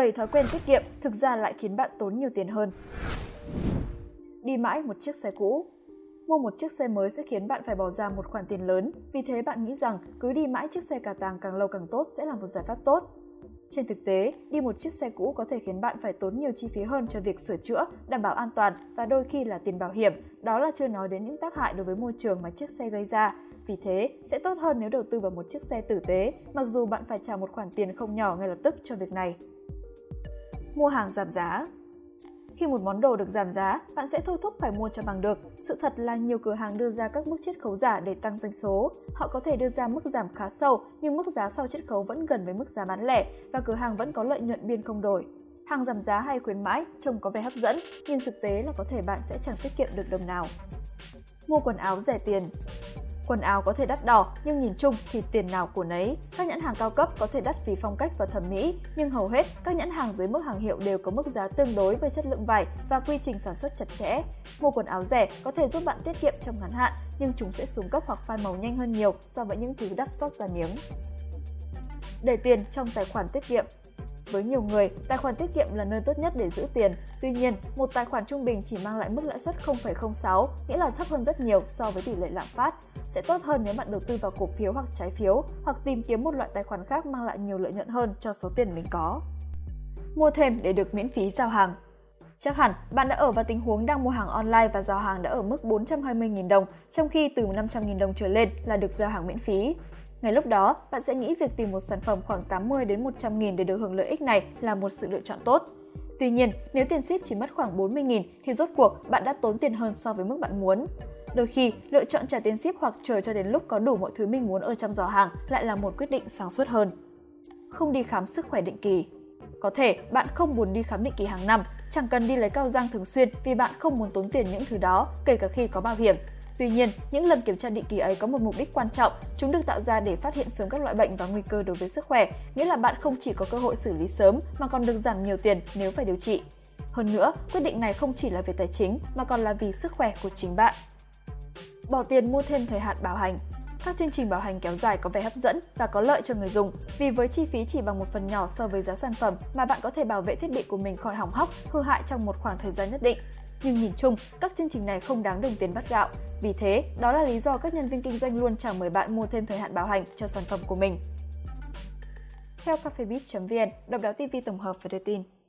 7 thói quen tiết kiệm thực ra lại khiến bạn tốn nhiều tiền hơn. Đi mãi một chiếc xe cũ Mua một chiếc xe mới sẽ khiến bạn phải bỏ ra một khoản tiền lớn, vì thế bạn nghĩ rằng cứ đi mãi chiếc xe cà tàng càng lâu càng tốt sẽ là một giải pháp tốt. Trên thực tế, đi một chiếc xe cũ có thể khiến bạn phải tốn nhiều chi phí hơn cho việc sửa chữa, đảm bảo an toàn và đôi khi là tiền bảo hiểm, đó là chưa nói đến những tác hại đối với môi trường mà chiếc xe gây ra. Vì thế, sẽ tốt hơn nếu đầu tư vào một chiếc xe tử tế, mặc dù bạn phải trả một khoản tiền không nhỏ ngay lập tức cho việc này. Mua hàng giảm giá khi một món đồ được giảm giá, bạn sẽ thôi thúc phải mua cho bằng được. Sự thật là nhiều cửa hàng đưa ra các mức chiết khấu giả để tăng doanh số. Họ có thể đưa ra mức giảm khá sâu, nhưng mức giá sau chiết khấu vẫn gần với mức giá bán lẻ và cửa hàng vẫn có lợi nhuận biên không đổi. Hàng giảm giá hay khuyến mãi trông có vẻ hấp dẫn, nhưng thực tế là có thể bạn sẽ chẳng tiết kiệm được đồng nào. Mua quần áo rẻ tiền Quần áo có thể đắt đỏ, nhưng nhìn chung thì tiền nào của nấy. Các nhãn hàng cao cấp có thể đắt vì phong cách và thẩm mỹ, nhưng hầu hết các nhãn hàng dưới mức hàng hiệu đều có mức giá tương đối với chất lượng vải và quy trình sản xuất chặt chẽ. Mua quần áo rẻ có thể giúp bạn tiết kiệm trong ngắn hạn, nhưng chúng sẽ xuống cấp hoặc phai màu nhanh hơn nhiều so với những thứ đắt sót ra miếng. Để tiền trong tài khoản tiết kiệm với nhiều người, tài khoản tiết kiệm là nơi tốt nhất để giữ tiền. Tuy nhiên, một tài khoản trung bình chỉ mang lại mức lãi suất 0,06, nghĩa là thấp hơn rất nhiều so với tỷ lệ lạm phát. Sẽ tốt hơn nếu bạn đầu tư vào cổ phiếu hoặc trái phiếu, hoặc tìm kiếm một loại tài khoản khác mang lại nhiều lợi nhuận hơn cho số tiền mình có. Mua thêm để được miễn phí giao hàng Chắc hẳn bạn đã ở vào tình huống đang mua hàng online và giao hàng đã ở mức 420.000 đồng, trong khi từ 500.000 đồng trở lên là được giao hàng miễn phí. Ngay lúc đó, bạn sẽ nghĩ việc tìm một sản phẩm khoảng 80 đến 100 nghìn để được hưởng lợi ích này là một sự lựa chọn tốt. Tuy nhiên, nếu tiền ship chỉ mất khoảng 40 nghìn thì rốt cuộc bạn đã tốn tiền hơn so với mức bạn muốn. Đôi khi, lựa chọn trả tiền ship hoặc chờ cho đến lúc có đủ mọi thứ mình muốn ở trong giỏ hàng lại là một quyết định sáng suốt hơn. Không đi khám sức khỏe định kỳ có thể bạn không muốn đi khám định kỳ hàng năm, chẳng cần đi lấy cao răng thường xuyên vì bạn không muốn tốn tiền những thứ đó, kể cả khi có bảo hiểm. Tuy nhiên, những lần kiểm tra định kỳ ấy có một mục đích quan trọng, chúng được tạo ra để phát hiện sớm các loại bệnh và nguy cơ đối với sức khỏe, nghĩa là bạn không chỉ có cơ hội xử lý sớm mà còn được giảm nhiều tiền nếu phải điều trị. Hơn nữa, quyết định này không chỉ là về tài chính mà còn là vì sức khỏe của chính bạn. Bỏ tiền mua thêm thời hạn bảo hành các chương trình bảo hành kéo dài có vẻ hấp dẫn và có lợi cho người dùng vì với chi phí chỉ bằng một phần nhỏ so với giá sản phẩm mà bạn có thể bảo vệ thiết bị của mình khỏi hỏng hóc, hư hại trong một khoảng thời gian nhất định. Nhưng nhìn chung, các chương trình này không đáng đồng tiền bắt gạo. Vì thế, đó là lý do các nhân viên kinh doanh luôn chào mời bạn mua thêm thời hạn bảo hành cho sản phẩm của mình. Theo cafebit.vn, độc đáo TV tổng hợp và đưa tin.